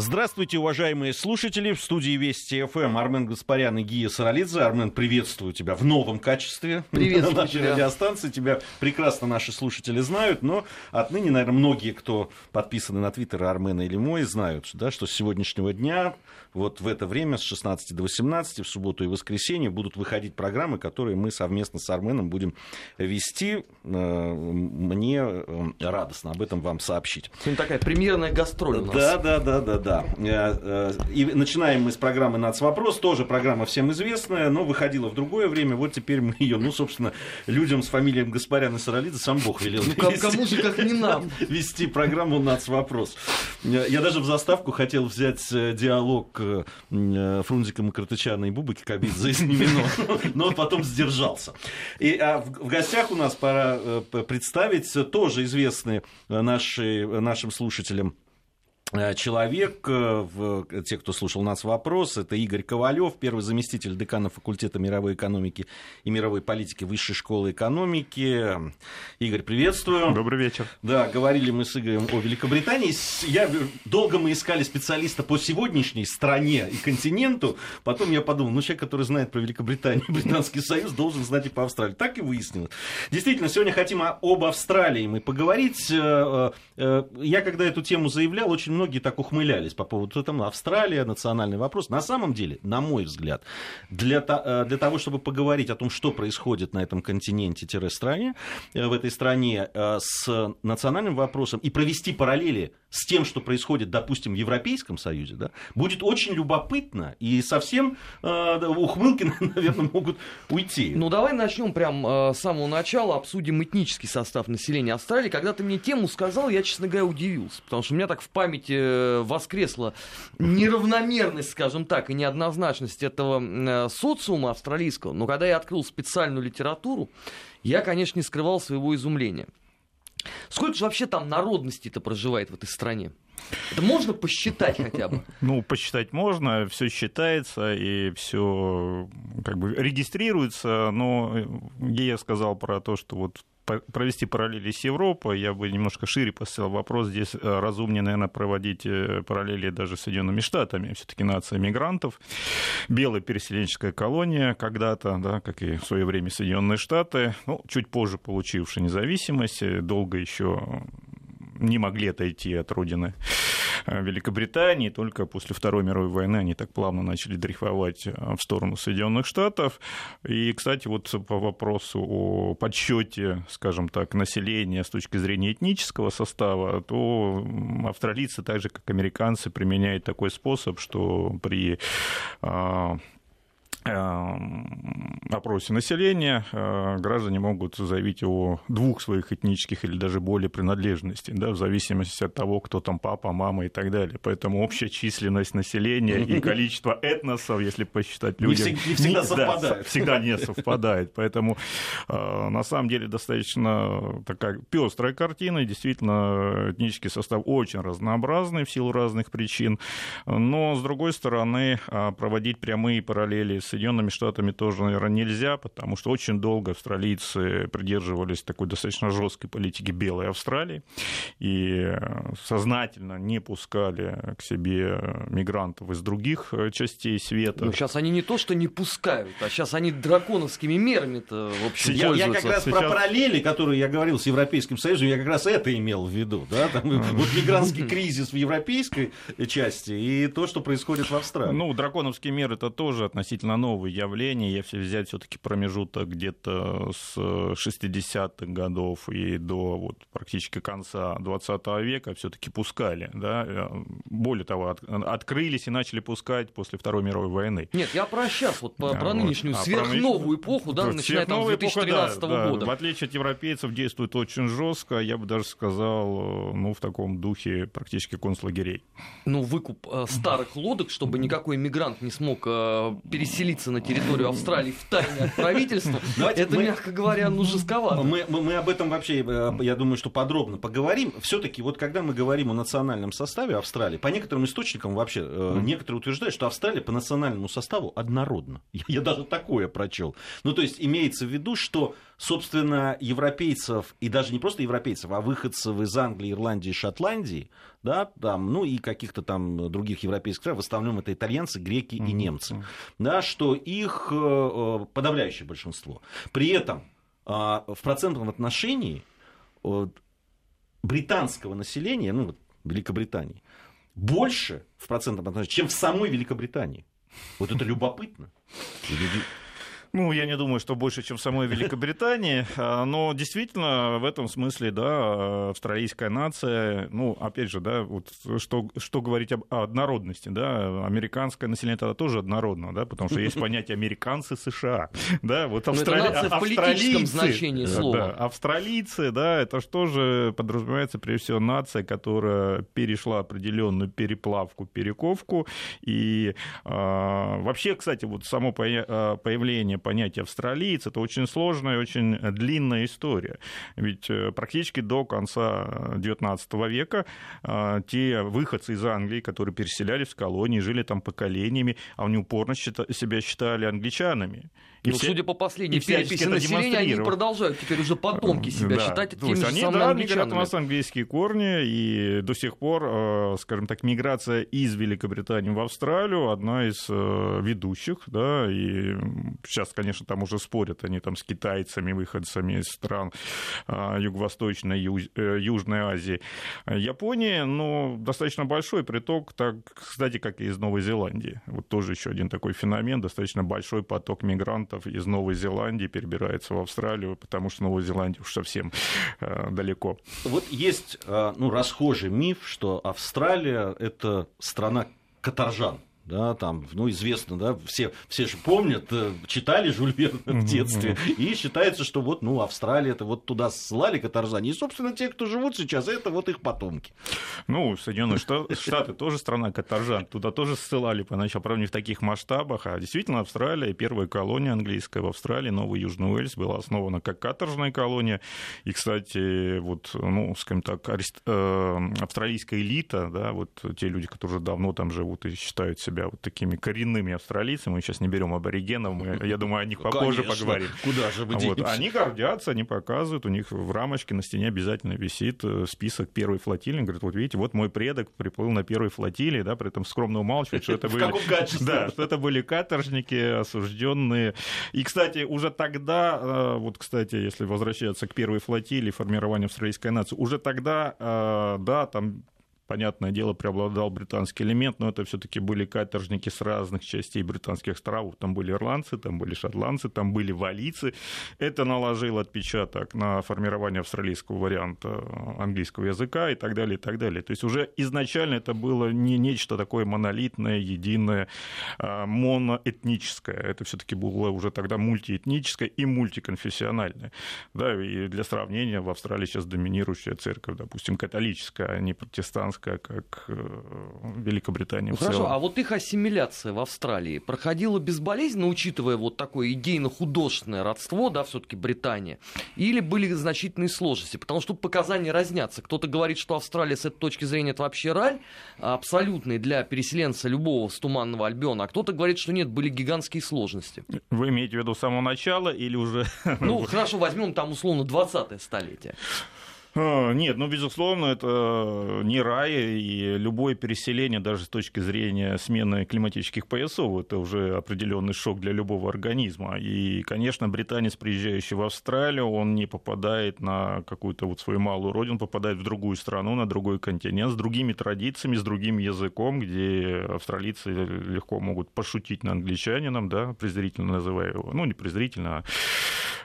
Здравствуйте, уважаемые слушатели. В студии Вести ФМ Армен Гаспарян и Гия Саралидзе. Армен, приветствую тебя в новом качестве приветствую на нашей тебя. радиостанции. Тебя прекрасно наши слушатели знают, но отныне, наверное, многие, кто подписаны на твиттер Армена или мой, знают, да, что с сегодняшнего дня, вот в это время, с 16 до 18, в субботу и воскресенье, будут выходить программы, которые мы совместно с Арменом будем вести. Э, Мне э, радостно об этом вам сообщить. Сегодня такая премьерная гастроль у нас. Да, да, да, да, да. Э, э, И начинаем мы с программы «Нацвопрос». Тоже программа всем известная, но выходила в другое время. Вот теперь мы ее, ну, собственно, людям с фамилией Гаспарян и Саралидзе сам Бог велел Ну, кому- вести- кому же, как не нам. вести программу «Нацвопрос». Э, Я даже в заставку хотел взять диалог Фрунзика Макартычана и Бубы Кикабидзе из Немино, но потом сдержался. И а, в в гостях у нас пора представить тоже известный э, наши, нашим слушателям человек, э, в- те, кто слушал нас вопрос, это Игорь Ковалев, первый заместитель декана факультета мировой экономики и мировой политики Высшей школы экономики. Игорь, приветствую. Добрый вечер. Да, говорили мы с Игорем о Великобритании. Я, долго мы искали специалиста по сегодняшней стране и континенту. Потом я подумал, ну, человек, который знает про Великобританию Британский Союз, должен знать и по Австралии. Так и выяснилось. Действительно, сегодня хотим об Австралии мы поговорить. Э, э, Я, когда эту тему заявлял, очень многие так ухмылялись по поводу этого. Австралия, национальный вопрос. На самом деле, на мой взгляд, для, э, для того, чтобы поговорить о том, что происходит на этом континенте-стране, э, в этой стране э, с национальным вопросом и провести параллели с тем, что происходит, допустим, в Европейском Союзе, да, будет очень любопытно, и совсем э, ухмылки, наверное, могут уйти. Ну, давай начнем прям э, с самого начала, обсудим этнический состав населения Австралии. Когда ты мне тему сказал, я, честно говоря, удивился, потому что у меня так в памяти э, воскресла неравномерность, скажем так, и неоднозначность этого э, социума австралийского. Но когда я открыл специальную литературу, я, конечно, не скрывал своего изумления. Сколько же вообще там народностей-то проживает в этой стране? Это можно посчитать хотя бы? Ну, посчитать можно, все считается и все как бы регистрируется, но э, я сказал про то, что вот провести параллели с Европой, я бы немножко шире поставил вопрос. Здесь э, разумнее, наверное, проводить э, параллели даже с Соединенными Штатами. Все-таки нация мигрантов, белая переселенческая колония когда-то, да, как и в свое время Соединенные Штаты, ну, чуть позже получившая независимость, э, долго еще не могли отойти от родины э, Великобритании. Только после Второй мировой войны они так плавно начали дрейфовать э, в сторону Соединенных Штатов. И, кстати, вот по вопросу о подсчете, скажем так, населения с точки зрения этнического состава, то австралийцы, так же как американцы, применяют такой способ, что при а, опросе населения э, граждане могут заявить о двух своих этнических или даже более принадлежностей, да, в зависимости от того, кто там папа, мама и так далее. Поэтому общая численность населения и количество этносов, если посчитать Не всег- не всегда да, совпадает. всегда не совпадает. Поэтому э, на самом деле достаточно такая пестрая картина, и действительно этнический состав очень разнообразный в силу разных причин. Но, с другой стороны, э, проводить прямые параллели с Соединенными Штатами тоже, наверное, нельзя, потому что очень долго австралийцы придерживались такой достаточно жесткой политики белой Австралии и э, сознательно не пускали к себе мигрантов из других э, частей света. Ну, сейчас они не то, что не пускают, а сейчас они драконовскими мерами-то, в общем, Я, я как раз про Сейчас- параллели, которые я говорил с Европейским Союзом, я как раз это имел в виду. Да? Там, вот мигрантский кризис в европейской части и то, что происходит в Австралии. Ну, драконовский мир это тоже относительно новое явление. Если взять все-таки промежуток где-то с 60-х годов и до вот, практически конца 20 века все-таки пускали. Да? Э, Более того, от- открылись и начали пускать после Второй мировой войны. Нет, я про сейчас, вот про, Да, про нынешнюю А про сверхновую эпоху, да, начиная там с сверхновая эпоха, 2013 да, да. года. В отличие от европейцев, действует очень жестко, я бы даже сказал, э, ну, в таком духе практически концлагерей. Ну, выкуп э, старых лодок, чтобы никакой мигрант не смог э, переселиться на территорию Австралии в тайне от правительства, это, мягко говоря, ну, жестковато. Мы, об этом вообще, э, я думаю, что подробно поговорим. Все-таки, вот когда мы говорим о национальном составе Австралии, по некоторым источникам вообще, э, некоторые утверждают, что Австралия по национальному составу однородна. Я даже такое прочел. Ну, то есть имеется в виду, что собственно, европейцев, и даже не просто европейцев, а выходцев из Англии, Ирландии, Шотландии, да, там, ну и каких-то там других европейских стран, в основном это итальянцы, греки и немцы, да, что их э, подавляющее большинство. При этом а, в процентном отношении британского населения, ну, Великобритании, больше в процентном отношении, чем в самой Великобритании. Вот это любопытно. Ну, я не думаю, что больше, чем в самой Великобритании, а, но действительно в этом смысле, да, австралийская нация, ну, опять же, да, вот что, что говорить об однородности, да, американское население тогда тоже однородно, да, потому что есть понятие американцы США, да, вот австрали... это в политическом значении слова. Да, австралийцы, да, это что же подразумевается, прежде всего, нация, которая перешла определенную переплавку, перековку, и э, вообще, кстати, вот само появление понятие австралиец, это очень сложная и очень длинная история. Ведь э, практически до конца XIX века э, те выходцы из Англии, которые переселялись в колонии, жили там поколениями, а они упорно себя считали англичанами. И ну, все, судя по последней переписи населения, они продолжают теперь уже потомки себя да. считать теми же они, самыми да, говорят, у нас английские корни, и до сих пор, э, скажем так, миграция из Великобритании в Австралию одна из ведущих, да, и сейчас, конечно, там уже спорят они там с китайцами, выходцами из стран э, Юго-Восточной, Южной Азии. Япония, ну, достаточно большой приток, так, кстати, как и из Новой Зеландии. Вот тоже еще один такой феномен, достаточно большой поток мигрантов из Новой Зеландии перебирается в Австралию, потому что Новая Зеландия уж совсем э, далеко. Вот есть э, ну, расхожий миф, что Австралия – это страна каторжан да, там, ну, известно, да, все, все же помнят, э, читали Жюль Верна в детстве, и считается, что вот, ну, Австралия, это вот туда ссылали каторжане, и, собственно, те, кто живут сейчас, это вот их потомки. Ну, Соединенные Штаты тоже страна каторжан, туда тоже ссылали поначалу, правда, не в таких масштабах, а действительно Австралия, первая колония английская в Австралии, Новый Южный Уэльс, была основана как каторжная колония, и, кстати, вот, ну, скажем так, э, австралийская элита, да, вот те люди, которые давно там живут и считают себя себя вот такими коренными австралийцами, мы сейчас не берем аборигенов, мы, я думаю, о них попозже Конечно. поговорим. Куда же вы вот, Они гордятся, они показывают, у них в рамочке на стене обязательно висит э, список первой флотилии, говорят, вот видите, вот мой предок приплыл на первой флотилии, да, при этом скромно умалчивает, что это были... Да, что это были каторжники, осужденные. И, кстати, уже тогда, э, вот, кстати, если возвращаться к первой флотилии, формированию австралийской нации, уже тогда, э, да, там понятное дело, преобладал британский элемент, но это все-таки были каторжники с разных частей британских островов. Там были ирландцы, там были шотландцы, там были валийцы. Это наложило отпечаток на формирование австралийского варианта английского языка и так далее, и так далее. То есть уже изначально это было не нечто такое монолитное, единое, а, моноэтническое. Это все-таки было уже тогда мультиэтническое и мультиконфессиональное. Да, и для сравнения в Австралии сейчас доминирующая церковь, допустим, католическая, а не протестантская американская, как э, Великобритания. Ну, хорошо, а вот их ассимиляция в Австралии проходила безболезненно, учитывая вот такое идейно-художественное родство, да, все-таки Британия, или были значительные сложности? Потому что тут показания разнятся. Кто-то говорит, что Австралия с этой точки зрения это вообще рай, абсолютный для переселенца любого с Туманного Альбиона, а кто-то говорит, что нет, были гигантские сложности. Вы имеете в виду с самого начала или уже... Ну, хорошо, возьмем там условно 20-е столетие. А, нет, ну, безусловно, это не рай, и любое переселение, даже с точки зрения смены климатических поясов, это уже определенный шок для любого организма. И, конечно, британец, приезжающий в Австралию, он не попадает на какую-то вот свою малую родину, попадает в другую страну, на другой континент, с другими традициями, с другим языком, где австралийцы легко могут пошутить на англичанином, да, презрительно называя его, ну, не презрительно, а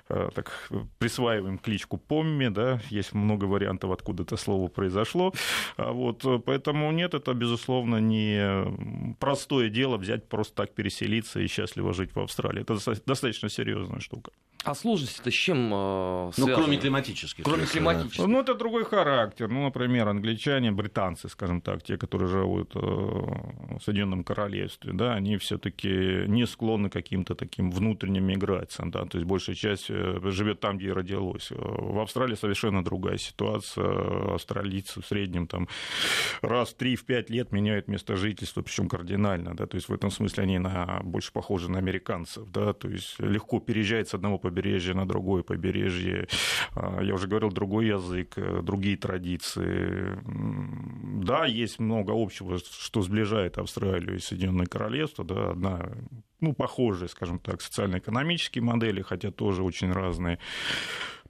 Э, так, присваиваем кличку Помми, да, есть много вариантов, откуда это слово произошло. А вот, э, поэтому нет, это, безусловно, не простое дело взять просто так переселиться и счастливо жить в Австралии. Это достаточно серьезная штука. А сложности-то с чем э, Ну, кроме климатических. Кроме климатических. Ну, это другой характер. Ну, например, англичане, британцы, скажем так, те, которые живут э, в Соединенном Королевстве, да, они все таки не склонны к каким-то таким внутренним миграциям, да, то есть большая часть э, живет там, где и родилась. В Австралии совершенно другая ситуация. Австралийцы в среднем там раз в 3-5 лет меняют место жительства, причем кардинально, да, то есть в этом смысле они на, больше похожи на американцев, да, то есть легко переезжают с одного побережья побережья на другое побережье. Я уже говорил, другой язык, другие традиции. Да, есть много общего, что сближает Австралию и Соединенное Королевство. Да, одна ну, похожие, скажем так, социально-экономические модели, хотя тоже очень разные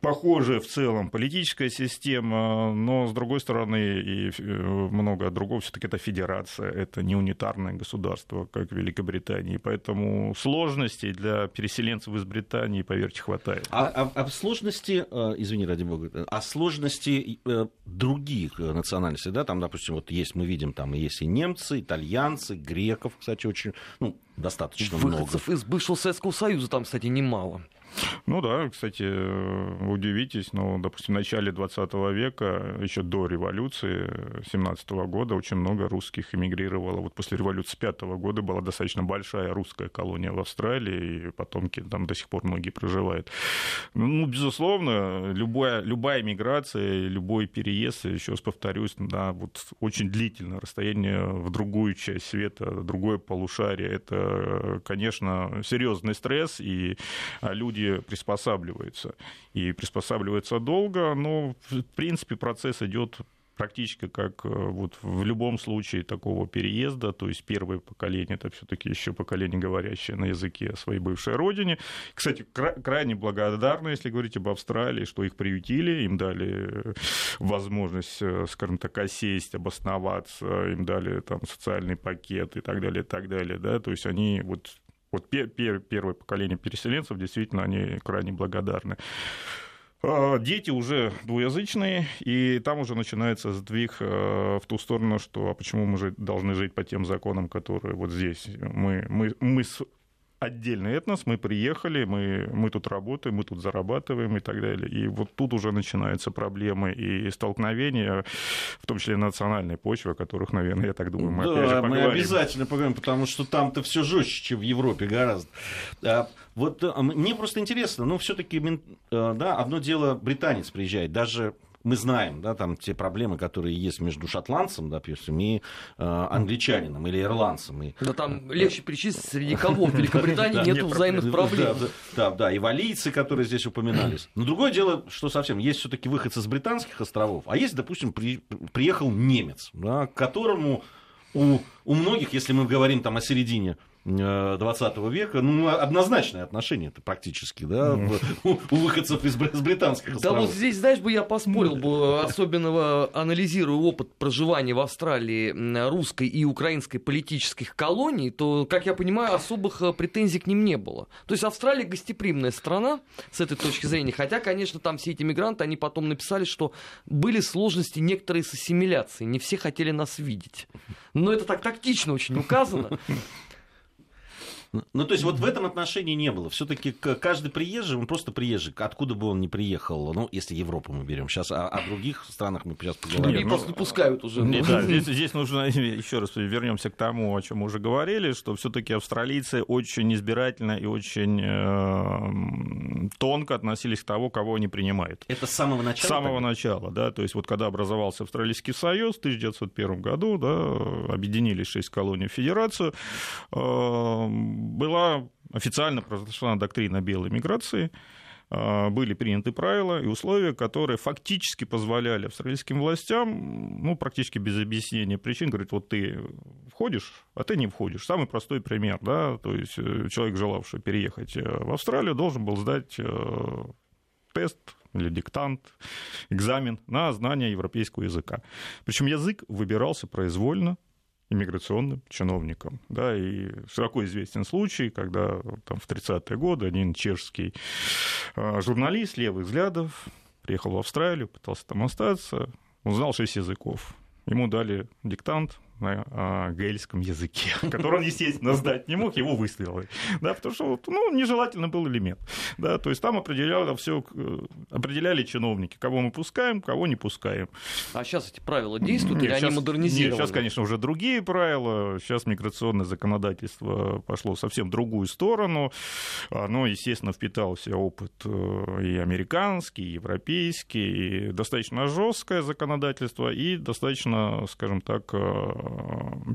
похожая в целом политическая система, но, с другой стороны, и э, много другого, все таки это федерация, это не унитарное государство, как в Великобритании, поэтому сложностей для переселенцев из Британии, поверьте, хватает. А, а, а сложности, э, извини, ради бога, а сложности э, других национальностей, да, там, допустим, вот есть, мы видим, там есть и немцы, итальянцы, греков, кстати, очень, ну, достаточно Выходцев много. из бывшего Советского Союза там, кстати, немало. Ну да, кстати, удивитесь, но, допустим, в начале 20 века, еще до революции 17 года, очень много русских эмигрировало. Вот после революции 5 года была достаточно большая русская колония в Австралии, и потомки там до сих пор многие проживают. Ну, безусловно, любая, любая миграция, любой переезд, еще раз повторюсь, на вот очень длительное расстояние в другую часть света, другое полушарие, это, конечно, серьезный стресс, и люди люди приспосабливаются. И приспосабливаются долго, но, в принципе, процесс идет практически как э, вот в любом случае такого переезда, то есть первое поколение это все-таки еще поколение, говорящее на языке своей бывшей родине. Кстати, крайне благодарны, если говорить об Австралии, что их приютили, им дали э, возможность, э, скажем так, осесть, обосноваться, им дали там социальный пакет и так далее, и так далее, да, то есть они вот вот первое поколение переселенцев, действительно, они крайне благодарны. А, дети уже двуязычные, и там уже начинается сдвиг э, в ту сторону, что а почему мы же должны жить по тем законам, которые вот здесь мы, мы, мы отдельный этнос, мы приехали, мы, мы тут работаем, мы тут зарабатываем и так далее. И вот тут уже начинаются проблемы и столкновения, в том числе национальной почвы, о которых, наверное, я так думаю, мы да, опять же поговорим. мы обязательно поговорим, потому что там-то все жестче, чем в Европе гораздо. А, вот а, мне просто интересно, ну, все-таки, а, да, одно дело британец приезжает, даже мы знаем, да, там те проблемы, которые есть между шотландцем, допустим, и э, англичанином или ирландцем. И... Да там легче перечислить, среди кого в Великобритании нет взаимных проблем. Да, да, и валийцы, которые здесь упоминались. Но другое дело, что совсем, есть все-таки выходцы с британских островов, а есть, допустим, приехал немец, да, к которому у, у многих, если мы говорим там о середине 20 века, ну, однозначное отношение это практически, да, у, у выходцев из, из британских островов. Да вот здесь, знаешь, бы я поспорил бы, особенно анализируя опыт проживания в Австралии русской и украинской политических колоний, то, как я понимаю, особых э, претензий к ним не было. То есть Австралия гостеприимная страна с этой точки зрения, хотя, конечно, там все эти мигранты, они потом написали, что были сложности некоторые с ассимиляцией, не все хотели нас видеть. Но это так тактично очень указано. Ну, то есть, вот в этом отношении не было. Все-таки каждый приезжий, он просто приезжий, откуда бы он ни приехал, ну, если Европу мы берем сейчас, а о других странах мы сейчас поговорим. Нет, просто не пускают уже. Нет, да, здесь, здесь нужно еще раз вернемся к тому, о чем мы уже говорили, что все-таки австралийцы очень избирательно и очень э, тонко относились к тому, кого они принимают. Это с самого начала? С самого начала, да. То есть, вот когда образовался Австралийский Союз в 1901 году, да, объединились шесть колоний в Федерацию, э, была официально произошла доктрина белой миграции, а, были приняты правила и условия, которые фактически позволяли австралийским властям, ну, практически без объяснения причин, говорить, вот ты входишь, а ты не входишь. Самый простой пример, да, то есть э, человек, желавший переехать э, в Австралию, должен был сдать э, тест или диктант, экзамен на знание европейского языка. Причем язык выбирался произвольно, иммиграционным чиновникам. Да, и широко известен случай, когда там, в 30-е годы один чешский а, журналист левых взглядов приехал в Австралию, пытался там остаться, он знал шесть языков. Ему дали диктант, на а, гельском языке, который он, естественно, сдать не мог, его выставили. Да, потому что ну, нежелательно был элемент. Да, то есть там определяли, все, э, определяли чиновники, кого мы пускаем, кого не пускаем. А сейчас эти правила действуют нет, или сейчас, они модернизированы? Нет, сейчас, конечно, уже другие правила. Сейчас миграционное законодательство пошло совсем другую сторону. Оно, естественно, впитался опыт э, и американский, и европейский, и достаточно жесткое законодательство, и достаточно, скажем так, э,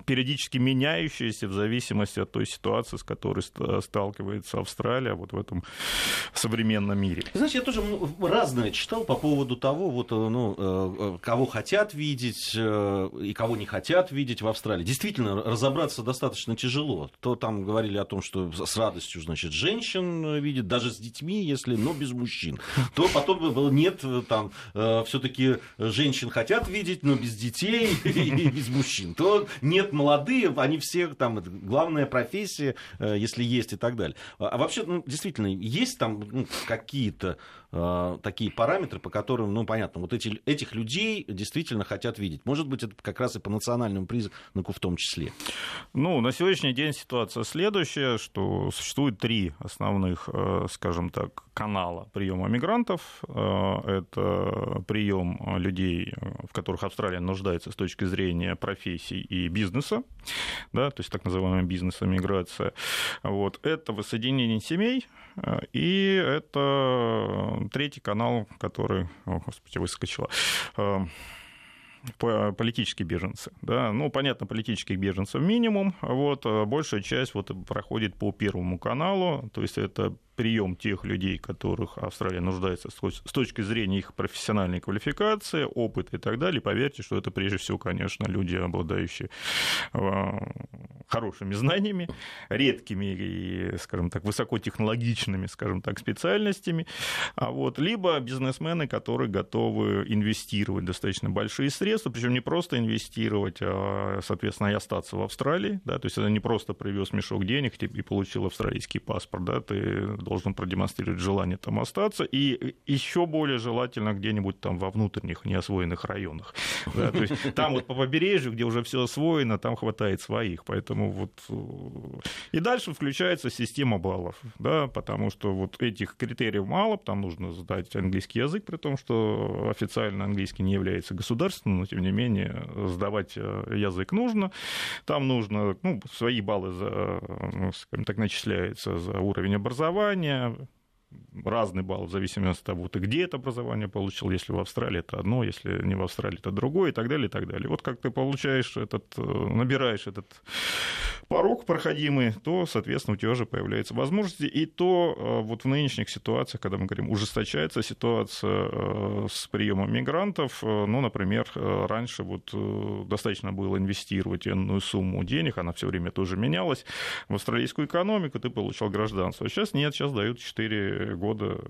периодически меняющаяся в зависимости от той ситуации, с которой сталкивается Австралия вот в этом современном мире. Знаешь, я тоже разное читал по поводу того, вот, ну, кого хотят видеть и кого не хотят видеть в Австралии. Действительно, разобраться достаточно тяжело. То там говорили о том, что с радостью, значит, женщин видят, даже с детьми, если, но без мужчин. То потом нет, там, все-таки женщин хотят видеть, но без детей и без мужчин. То нет молодые, они все там, главная профессия, если есть и так далее. А вообще, ну, действительно, есть там ну, какие-то э, такие параметры, по которым, ну, понятно, вот эти, этих людей действительно хотят видеть. Может быть, это как раз и по национальному признаку в том числе. Ну, на сегодняшний день ситуация следующая, что существует три основных, э, скажем так, канала приема мигрантов. Э, это прием людей, в которых Австралия нуждается с точки зрения профессий и бизнеса, да, то есть так называемая бизнес-миграция. Вот. Это воссоединение семей, и это третий канал, который, о, господи, выскочила, э, политические беженцы. Да? Ну, понятно, политических беженцев минимум. Вот, а большая часть вот проходит по Первому каналу, то есть это прием тех людей, которых Австралия нуждается с точки зрения их профессиональной квалификации, опыта и так далее. Поверьте, что это прежде всего, конечно, люди, обладающие а, хорошими знаниями, редкими и, скажем так, высокотехнологичными, скажем так, специальностями, а вот, либо бизнесмены, которые готовы инвестировать достаточно большие средства, причем не просто инвестировать, а, соответственно, и остаться в Австралии, да, то есть это не просто привез мешок денег и получил австралийский паспорт, да, ты должен продемонстрировать желание там остаться, и еще более желательно где-нибудь там во внутренних неосвоенных районах. Да, то есть там вот по побережью, где уже все освоено, там хватает своих, поэтому вот... Э, и дальше включается система баллов, да, потому что вот этих критериев мало, там нужно сдать английский язык, при том, что официально английский не является государственным, но тем не менее сдавать э, язык нужно, там нужно, ну, свои баллы, за, ну, так, начисляются за уровень образования, образования, разный балл в зависимости от того, ты где это образование получил, если в Австралии это одно, если не в Австралии это другое и так далее, и так далее. Вот как ты получаешь этот, э, набираешь этот порог проходимый, то, соответственно, у тебя уже появляются возможности. И то э, вот в нынешних ситуациях, когда мы говорим, ужесточается ситуация э, с приемом мигрантов, ну, например, раньше вот достаточно было инвестировать энную сумму денег, она все время тоже менялась, в австралийскую экономику, ты получал гражданство. Сейчас нет, сейчас дают 4 года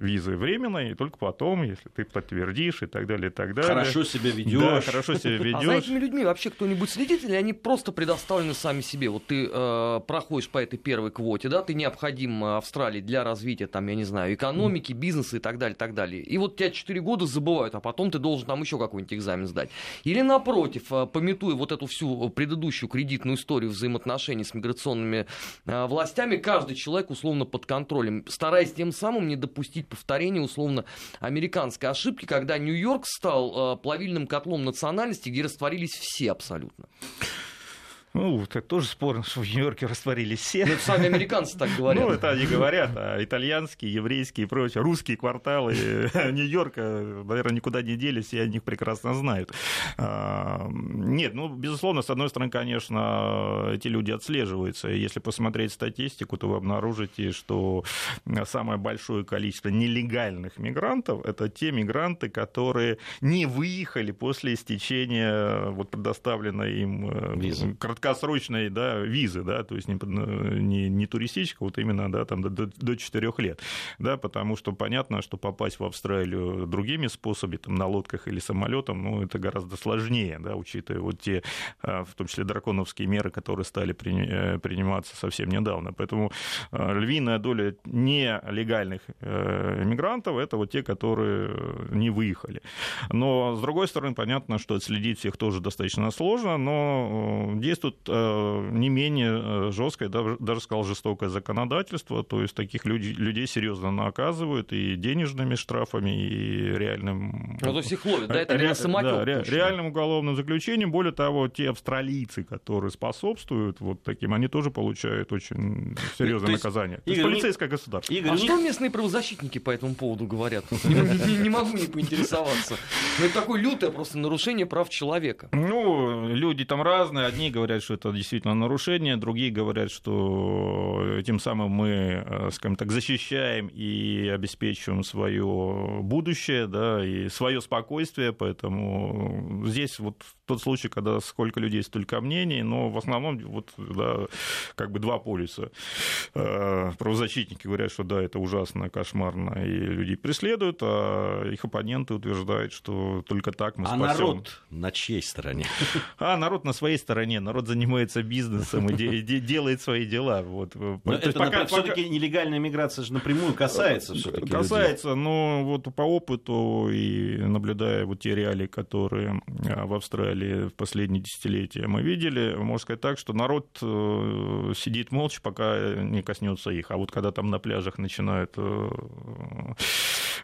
визы временной, и только потом, если ты подтвердишь и так далее, и так далее. Хорошо себя ведешь. Да, хорошо себя ведешь. А за этими людьми вообще кто-нибудь следит, или они просто предоставлены сами себе? Вот ты э, проходишь по этой первой квоте, да, ты необходим э, Австралии для развития, там, я не знаю, экономики, бизнеса и так далее, и так далее. И вот тебя 4 года забывают, а потом ты должен там еще какой-нибудь экзамен сдать. Или напротив, э, пометуя вот эту всю предыдущую кредитную историю взаимоотношений с миграционными э, властями, каждый человек условно под контролем, стараясь тем самым не допустить повторение условно американской ошибки, когда Нью-Йорк стал э, плавильным котлом национальности, где растворились все абсолютно. Ну, это тоже спорно, что в Нью-Йорке растворились все. Ну, сами американцы так говорят. Ну, это они говорят, а итальянские, еврейские и прочее, русские кварталы Нью-Йорка, наверное, никуда не делись, и о них прекрасно знают. А, нет, ну, безусловно, с одной стороны, конечно, эти люди отслеживаются. Если посмотреть статистику, то вы обнаружите, что самое большое количество нелегальных мигрантов – это те мигранты, которые не выехали после истечения вот предоставленной им э, Визы краткосрочной да, визы, да, то есть не, не, не туристического, вот именно да, там, до, до 4 лет, да, потому что понятно, что попасть в Австралию другими способами, там, на лодках или самолетом, ну, это гораздо сложнее, да, учитывая вот те, а, в том числе драконовские меры, которые стали э, приниматься совсем недавно. Поэтому а, львиная доля нелегальных э, мигрантов – это вот те, которые не выехали. Но, с другой стороны, понятно, что отследить всех тоже достаточно сложно, но действует тут э, не менее жесткое, даже, даже сказал, жестокое законодательство, то есть таких людей, людей серьезно наказывают и денежными штрафами, и реальным... Ну, то есть их ловят, да, это ре, да, ре, реальным уголовным заключением. Более того, те австралийцы, которые способствуют вот таким, они тоже получают очень серьезное наказание. То есть, полицейское государство. Игорь, а что местные правозащитники по этому поводу говорят? Не могу не поинтересоваться. Ну, это такое лютое просто нарушение прав человека. Ну, люди там разные. Одни говорят, что это действительно нарушение, другие говорят, что тем самым мы, э, скажем так, защищаем и обеспечиваем свое будущее, да, и свое спокойствие, поэтому здесь вот тот случай, когда сколько людей, столько мнений, но в основном вот, да, как бы два полюса. Э, правозащитники говорят, что да, это ужасно, кошмарно, и людей преследуют, а их оппоненты утверждают, что только так мы спасем. А народ на чьей стороне? А народ на своей стороне, народ занимается бизнесом и делает свои дела. Вот. это пока, все-таки нелегальная миграция же напрямую касается все-таки Касается, людей. но вот по опыту и наблюдая вот те реалии, которые а, в Австралии далее в последние десятилетия мы видели, можно сказать так, что народ э, сидит молча, пока не коснется их. А вот когда там на пляжах начинают э,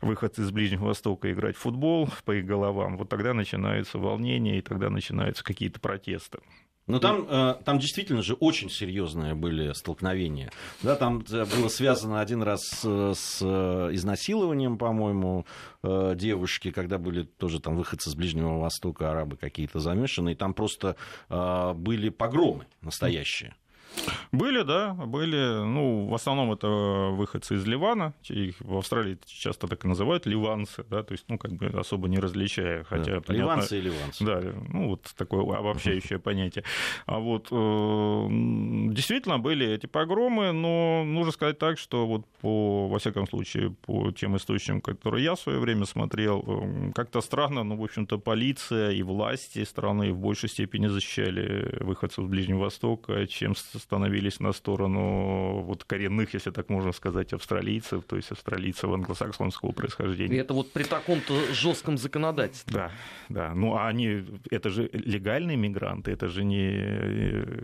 выход из Ближнего Востока играть в футбол по их головам, вот тогда начинается волнение, и тогда начинаются какие-то протесты. Но там, э, там действительно же очень серьезные были столкновения. Да, там э, было связано один раз с изнасилованием, по-моему, э, девушки, когда были тоже там выходцы с Ближнего Востока, арабы какие-то замешаны, и там просто были погромы настоящие. Были, да, были. Ну, в основном это выходцы из Ливана. Их в Австралии часто так и называют ливанцы, да, то есть, ну, как бы особо не различая. Хотя, да, понятно, ливанцы и ливанцы. Да, ну, вот такое обобщающее понятие. А вот э, действительно были эти погромы, но нужно сказать так, что вот по, во всяком случае, по тем источникам, которые я в свое время смотрел, э, как-то странно, но, в общем-то, полиция и власти страны в большей степени защищали выходцев с Ближнего Востока, чем становились на сторону вот коренных, если так можно сказать, австралийцев, то есть австралийцев англосаксонского происхождения. И это вот при таком-то жестком законодательстве. Да, да. Ну, а они, это же легальные мигранты, это же не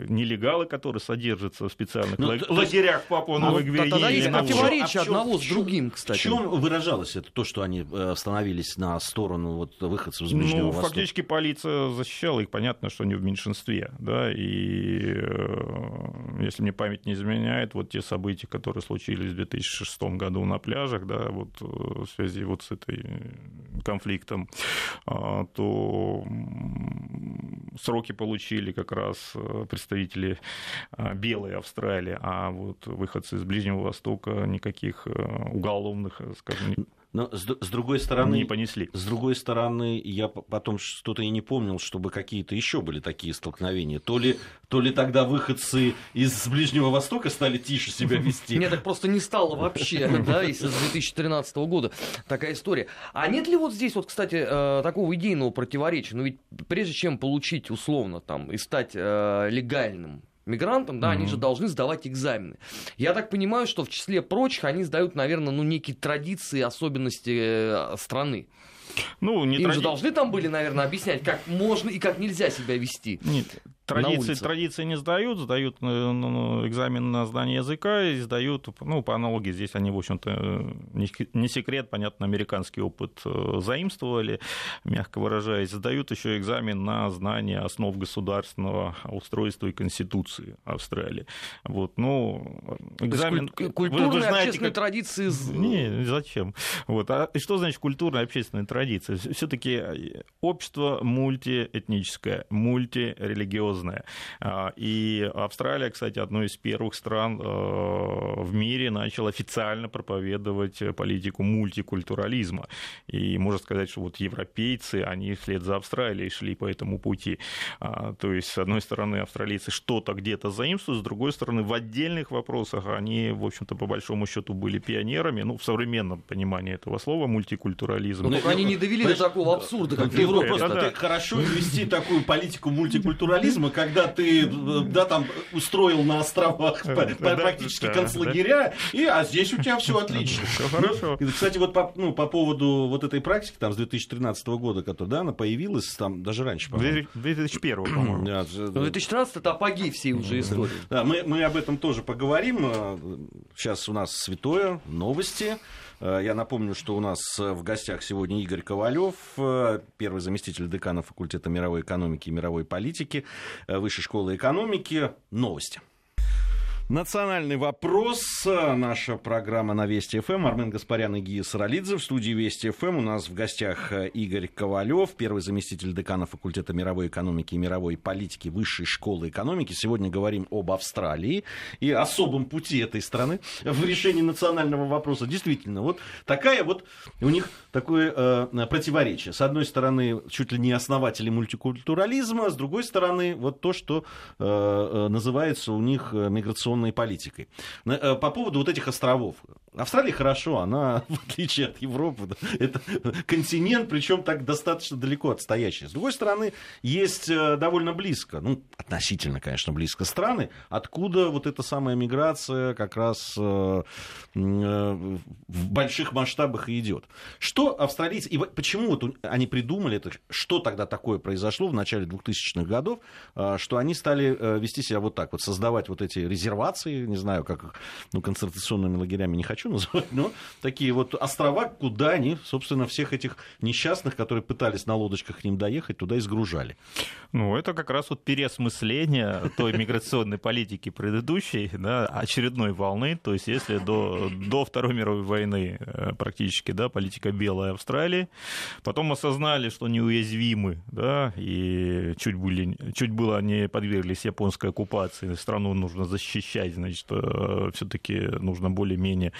нелегалы, которые содержатся в специальных ну, лагерях Папуа Новой Гвинее. Тогда есть противоречие а одного с другим, кстати. В чем выражалось это, то, что они э, становились на сторону вот, выходцев из Ближнего ну, Востока? Фактически полиция защищала их, понятно, что они в меньшинстве, да, и э, если мне память не изменяет, вот те события, которые случились в 2006 году на пляжах, да, вот э, в связи вот с этой конфликтом, а, то сроки получили как раз э, представители белой Австралии, а вот выходцы из Ближнего Востока никаких э, уголовных, скажем, но с, с другой стороны... Не понесли. С другой стороны, я потом что-то и не помнил, чтобы какие-то еще были такие столкновения. То ли, то ли тогда выходцы из Ближнего Востока стали тише себя вести. Нет, так просто не стало вообще, да, если с 2013 года такая история. А нет ли вот здесь вот, кстати, э, такого идейного противоречия? Ну ведь прежде чем получить условно там и стать э, легальным мигрантам, да, mm-hmm. они же должны сдавать экзамены. Я так понимаю, что в числе прочих они сдают, наверное, ну, некие традиции, особенности э, страны. Ну, не Им тради... же должны там были, наверное, объяснять, как можно и как нельзя себя вести. Нет, Традиции, традиции не сдают, сдают э, ну, ну, экзамен на знание языка и сдают, ну, по аналогии здесь они, в общем-то, не секрет, понятно, американский опыт э, заимствовали, мягко выражаясь, сдают еще экзамен на знание основ государственного устройства и конституции Австралии. Вот, ну, экзамен... Культурные, вы, вы знаете, общественные как... традиции... Не, зачем? Вот. А что значит культурная общественная традиция? Все-таки э, общество мультиэтническое, мультирелигиозное серьезная. А, и Австралия, кстати, одной из первых стран э, в мире начала официально проповедовать политику мультикультурализма. И можно сказать, что вот европейцы, они вслед за Австралией шли по этому пути. А, то есть, с одной стороны, австралийцы что-то где-то заимствуют, с другой стороны, в отдельных вопросах они, в общем-то, по большому счету были пионерами, ну, в современном понимании этого слова, мультикультурализм. Но они не довели до такого абсурда, как в Европе. Просто хорошо вести такую политику мультикультурализма, коммунизма, когда ты, да, там, устроил на островах практически концлагеря, и, а здесь у тебя все отлично. Все хорошо. И, кстати, вот по, ну, по поводу вот этой практики, там, с 2013 года, которая, да, она появилась, там, даже раньше, по-моему. 2001, по-моему. Да, 2013 это апогей всей уже истории. Да, мы, мы об этом тоже поговорим. Сейчас у нас святое, новости. Э, я напомню, что у нас э, в гостях сегодня Игорь Ковалев, э, первый заместитель декана факультета мировой экономики и мировой политики Высшей школы экономики. Новости. Национальный вопрос. Наша программа на Вести ФМ. Армен Гаспарян и Гия Саралидзе. В студии Вести ФМ у нас в гостях Игорь Ковалев, первый заместитель декана факультета мировой экономики и мировой политики Высшей школы экономики. Сегодня говорим об Австралии и особом пути этой страны в решении национального вопроса. Действительно, вот такая вот у них такое э, противоречие. С одной стороны, чуть ли не основатели мультикультурализма, с другой стороны, вот то, что э, э называется у них миграционным миграционной политикой. Э, по поводу вот этих островов. Австралия хорошо, она, в отличие от Европы, это континент, причем так достаточно далеко отстоящий. С другой стороны, есть э, довольно близко, ну, относительно, конечно, близко страны, откуда вот эта самая миграция как раз э, в больших масштабах и идет. Что австралийцы, и почему вот они придумали это, что тогда такое произошло в начале 2000-х годов, что они стали вести себя вот так, вот создавать вот эти резервации, не знаю, как ну, концентрационными лагерями не хочу хочу называть, но такие вот острова, куда они, собственно, всех этих несчастных, которые пытались на лодочках к ним доехать, туда изгружали. Ну, это как раз вот переосмысление той миграционной политики предыдущей, да, очередной волны. То есть, если до, до Второй мировой войны э, практически, да, политика белой Австралии, потом осознали, что неуязвимы, да, и чуть, были, чуть было не подверглись японской оккупации, страну нужно защищать, значит, э, все-таки нужно более-менее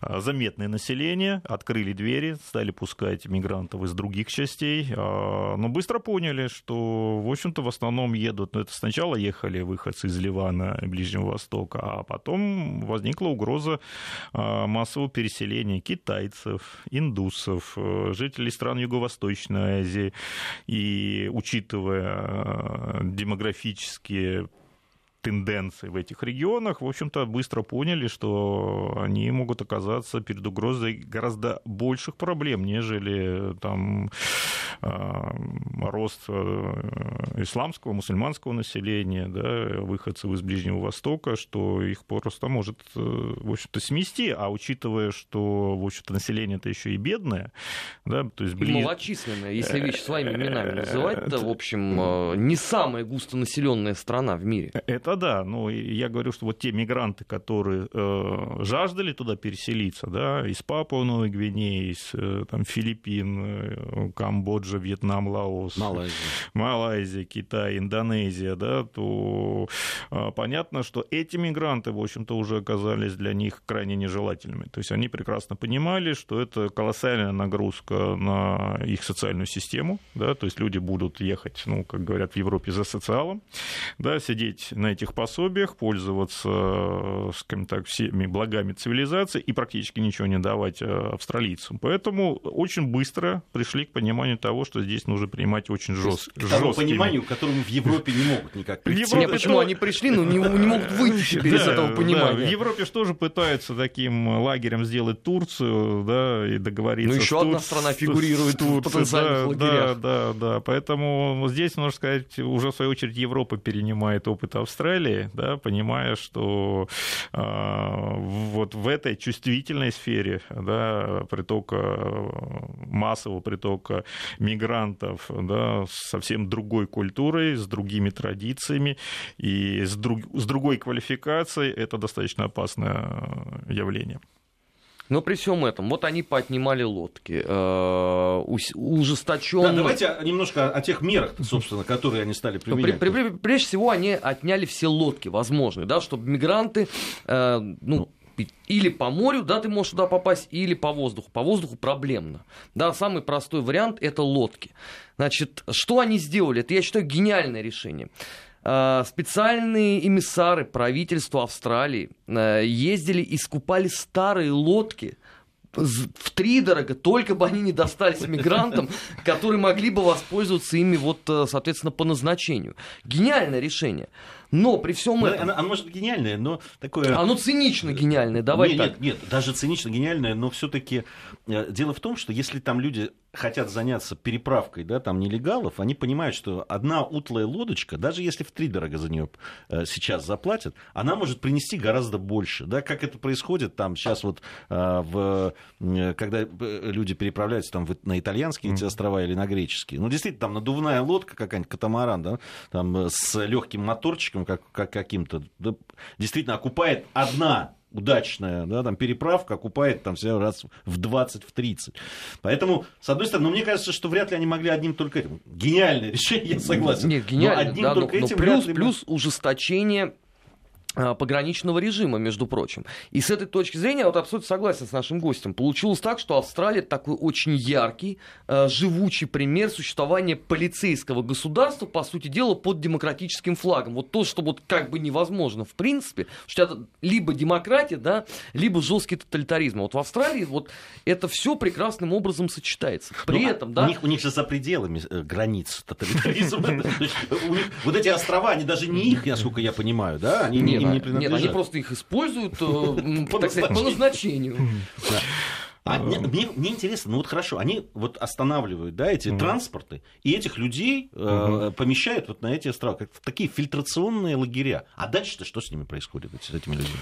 заметное население, открыли двери, стали пускать мигрантов из других частей, а, но быстро поняли, что, в общем-то, в основном едут, ну, это сначала ехали выходцы из Ливана и Ближнего Востока, а потом возникла угроза а, массового переселения китайцев, индусов, э, жителей стран Юго-Восточной Азии, и учитывая демографические тенденции в этих регионах, в общем-то, быстро поняли, что они могут оказаться перед угрозой гораздо больших проблем, нежели там а, рост э, исламского, мусульманского населения, да, выходцев из Ближнего Востока, что их просто может, э, в общем-то, смести, а учитывая, что, в общем-то, население это еще и бедное, да, то есть... Бли... малочисленное, если вещь своими именами называть, это, в общем, не самая густонаселенная страна в мире. Это это да. Ну, я говорю, что вот те мигранты, которые э, жаждали туда переселиться, да, из Папуа Новой Гвинеи, из э, там, Филиппин, э, Камбоджа, Вьетнам, Лаос, Малайзия. Малайзия, Китай, Индонезия, да, то э, понятно, что эти мигранты, в общем-то, уже оказались для них крайне нежелательными. То есть они прекрасно понимали, что это колоссальная нагрузка на их социальную систему, да, то есть люди будут ехать, ну, как говорят в Европе, за социалом, да, сидеть на этих этих пособиях, пользоваться, э, скажем так, всеми благами цивилизации и практически ничего не давать э, австралийцам. Поэтому очень быстро пришли к пониманию того, что здесь нужно принимать очень жесткие. К тому пониманию, к которому в Европе не могут никак прийти. Европе, Нет, почему они пришли, но не, не могут выйти теперь из этого понимания. в Европе же тоже пытаются таким лагерем сделать Турцию, да, и договориться. Ну, еще одна страна фигурирует в потенциальных лагерях. Да, да, да. Поэтому здесь, можно сказать, уже в свою очередь Европа перенимает опыт Австралии Австралии, да, понимая, что э, вот в этой чувствительной сфере да, притока, массового притока мигрантов да, с совсем другой культурой, с другими традициями и с, друг, с другой квалификацией, это достаточно опасное явление. Но при всем этом, вот они поотнимали лодки, э, ужесточенно. Да, давайте немножко о тех мерах, собственно, которые они стали применять. При, при, прежде всего, они отняли все лодки возможные, да, чтобы мигранты, э, ну, ну или по морю, да, ты можешь туда попасть, или по воздуху. По воздуху проблемно. Да, самый простой вариант – это лодки. Значит, что они сделали? Это, я считаю, гениальное решение. Э, специальные эмиссары правительства Австралии э, ездили и скупали старые лодки в три дорого, только бы они не достались мигрантам, которые могли бы воспользоваться ими вот, э, соответственно, по назначению. Гениальное решение. Но при всем этом... Оно, оно может гениальное, но такое... Оно цинично гениальное, давай нет, так. Нет, нет, даже цинично гениальное, но все-таки э, дело в том, что если там люди хотят заняться переправкой, да, там нелегалов, они понимают, что одна утлая лодочка, даже если в три дорого за нее э, сейчас заплатят, она может принести гораздо больше, да, как это происходит там сейчас вот э, в, когда люди переправляются там на итальянские эти острова или на греческие, ну действительно там надувная лодка какая-нибудь катамаран, да, там с легким моторчиком как, как каким-то, да, действительно окупает одна удачная, да, там переправка окупает там все раз в 20, в 30. Поэтому, с одной стороны, ну, мне кажется, что вряд ли они могли одним только этим. Гениальное решение, я согласен. Нет, гениально, но одним да, только но, этим но плюс, ли... плюс ужесточение пограничного режима, между прочим. И с этой точки зрения, вот абсолютно согласен с нашим гостем, получилось так, что Австралия такой очень яркий, э, живучий пример существования полицейского государства, по сути дела, под демократическим флагом. Вот то, что вот как бы невозможно в принципе, что это либо демократия, да, либо жесткий тоталитаризм. А вот в Австралии вот это все прекрасным образом сочетается. При ну, этом, а да... У них, у них же за пределами э, границ тоталитаризма. Вот эти острова, они даже не их, насколько я понимаю, да? Они не им не принадлежат. Нет, они просто их используют, э, по назначению. А мне, мне, мне интересно, ну вот хорошо, они вот останавливают, да, эти mm транспорты, и этих людей э, mm помещают вот на эти острова, как в такие фильтрационные лагеря. А дальше-то что с ними происходит, с этими людьми?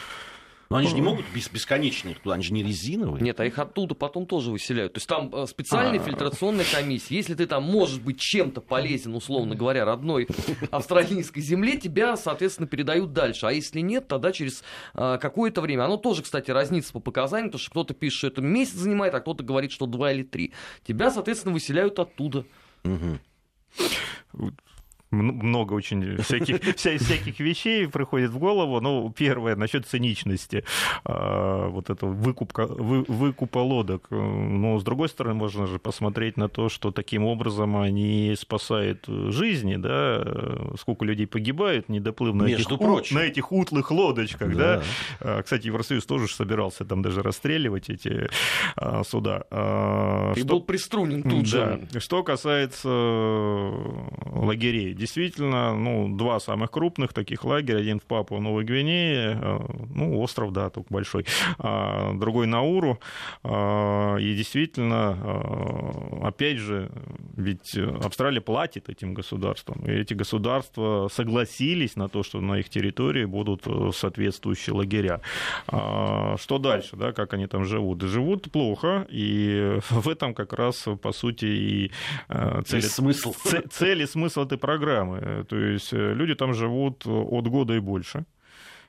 Но они же не могут бесконечно их туда, они же не резиновые. Нет, а их оттуда потом тоже выселяют. То есть там э, специальная фильтрационная комиссия. Если ты там можешь быть чем-то полезен, условно говоря, родной австралийской земле, тебя, соответственно, передают дальше. А если нет, тогда через а, какое-то время. Оно тоже, кстати, разнится по показаниям, потому что кто-то пишет, что это месяц занимает, а кто-то говорит, что два или три. Тебя, соответственно, выселяют оттуда. Угу много очень всяких, вся, всяких вещей приходит в голову. Ну, первое, насчет циничности а, вот этого выкупка, вы, выкупа лодок. Но, с другой стороны, можно же посмотреть на то, что таким образом они спасают жизни, да, сколько людей погибает, не доплыв на, этих, на этих утлых лодочках, да. да. А, кстати, Евросоюз тоже собирался там даже расстреливать эти а, суда. И что... был приструнен тут да. же. Что касается лагерей, действительно, ну, два самых крупных таких лагеря, один в Папуа Новой Гвинее, э, ну, остров, да, только большой, а другой Науру, а, и действительно, э, опять же, ведь Австралия платит этим государствам, и эти государства согласились на то, что на их территории будут э, соответствующие лагеря. А, что дальше, да, как они там живут? Живут плохо, и в этом как раз, по сути, и цель, смысл. цель и смысл этой программы программы. То есть э, люди там живут от года и больше.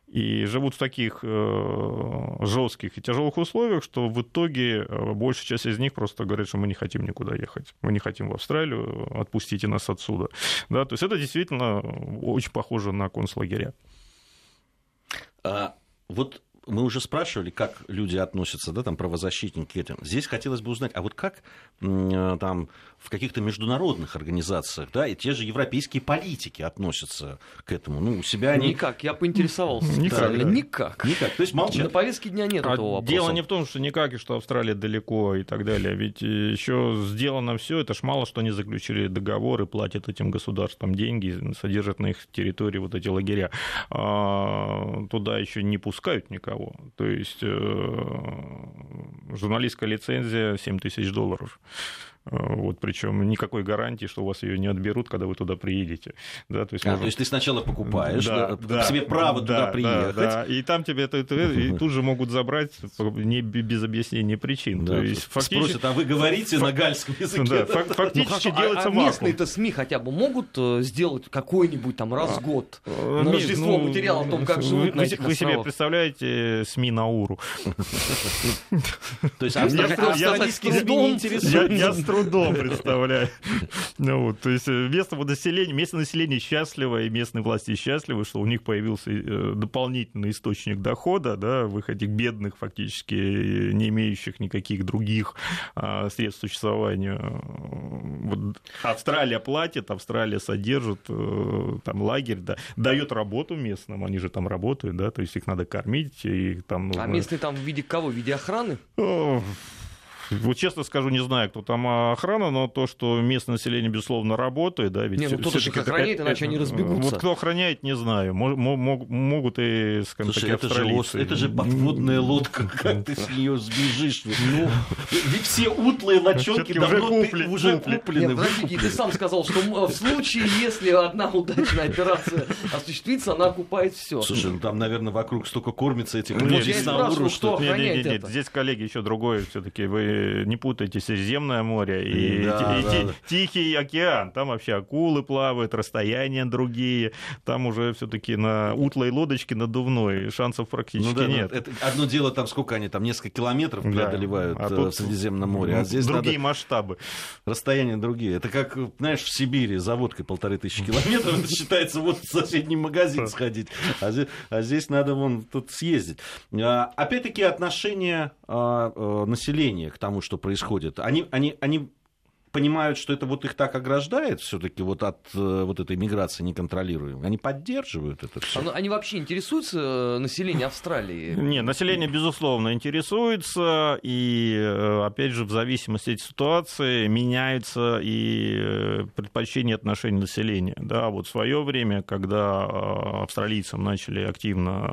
И живут в таких э, жестких и тяжелых условиях, что в итоге э, большая часть из них просто говорит, что мы не хотим никуда ехать. Мы не хотим в Австралию, отпустите нас отсюда. Да, то есть это действительно очень похоже на концлагеря. А, вот мы уже спрашивали, как люди относятся, да, там, правозащитники к этим. Здесь хотелось бы узнать, а вот как э, там в каких-то международных организациях, да, и те же европейские политики относятся к этому? Ну, у себя они... Никак, я поинтересовался. Никак. Да, никак. Никак, то есть молчат. На повестке дня нет а этого вопроса. Дело не в том, что никак, и что Австралия далеко и так далее. Ведь еще сделано все, это ж мало что они заключили договоры, платят этим государствам деньги, содержат на их территории вот эти лагеря. А, туда еще не пускают никого. То есть э, журналистская лицензия 7 тысяч долларов. Э, вот, причем никакой гарантии, что у вас ее не отберут, когда вы туда приедете. Да, то, есть, а, можно... то есть ты сначала покупаешь, да, да, да, себе право да, туда приехать. Да, да. И там тебе это, это, и тут же могут забрать не без объяснения причин. Да, то есть, фактически... Спросят, а вы говорите Фак... на гальском языке? Да, фактически ну, делается а, а местные-то СМИ хотя бы могут э, сделать какой-нибудь там раз в год а, на Рождество ну, материал о том, как живут вы, на этих Вы себе представляете СМИ на Уру? То есть австралийские СМИ не интересуют? Трудом представляю. Ну, вот, то есть э, местное население, местное население счастливо, и местные власти счастливы, что у них появился э, дополнительный источник дохода, да, в их этих бедных, фактически не имеющих никаких других а, средств существования. Вот Австралия платит, Австралия содержит, э, там лагерь, да, дает работу местным, они же там работают, да, то есть их надо кормить, и там нужно... А местные там в виде кого? В виде охраны? Вот честно скажу, не знаю, кто там охрана, но то, что местное население, безусловно, работает, да, ведь... Не, ну кто-то же их охраняет, иначе они разбегутся. Вот кто охраняет, не знаю. Могут и, скажем Слушай, это же, это же подводная лодка, как ты с нее сбежишь? Ну, ведь все утлые лочонки давно уже куплены. Подожди, ты сам сказал, что в случае, если одна удачная операция осуществится, она окупает все. Слушай, ну там, наверное, вокруг столько кормится этих людей что... Нет, нет, нет, здесь, коллеги, еще другое все-таки. Вы не путайте Средиземное море и, да, и, да, и да. Тихий океан. Там вообще акулы плавают, расстояния другие. Там уже все-таки на утлой лодочке надувной шансов практически ну, да, нет. Это одно дело там сколько они там несколько километров преодолевают да. а тут в Средиземном море, а здесь другие надо... масштабы. Расстояния другие. Это как, знаешь, в Сибири за водкой полторы тысячи километров, это считается вот в соседний магазин сходить, а здесь, а здесь надо вон тут съездить. А, опять-таки отношение а, а, населения к тому, тому, что происходит. Они, они, они понимают, что это вот их так ограждает все-таки вот от э, вот этой миграции неконтролируемой. Они поддерживают это все. Они вообще интересуются э, населением Австралии? Нет, население, безусловно, интересуется. И, э, опять же, в зависимости от ситуации меняются и предпочтения отношений населения. Да, вот в свое время, когда австралийцам начали активно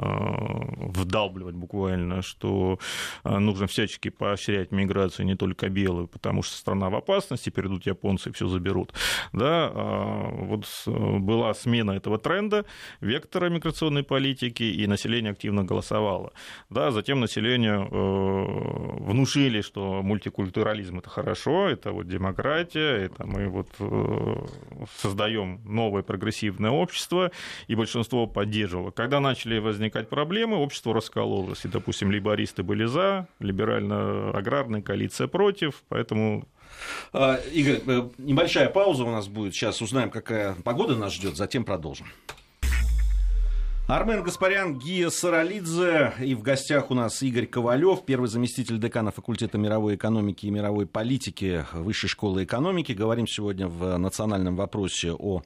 вдалбливать буквально, что нужно всячески поощрять миграцию не только белую, потому что страна в опасности, власти, перейдут японцы и все заберут. Да, а, вот была смена этого тренда, вектора миграционной политики, и население активно голосовало. Да, затем населению э, внушили, что мультикультурализм это хорошо, это вот демократия, это мы вот э, создаем новое прогрессивное общество, и большинство поддерживало. Когда начали возникать проблемы, общество раскололось, и, допустим, либористы были за, либерально-аграрная коалиция против, поэтому Игорь, э, небольшая пауза у нас будет. Сейчас узнаем, какая погода нас ждет, затем продолжим. Армен Гаспарян, Гия Саралидзе. И в гостях у нас Игорь Ковалев, первый заместитель декана факультета мировой экономики и мировой политики Высшей школы экономики. Говорим сегодня в национальном вопросе о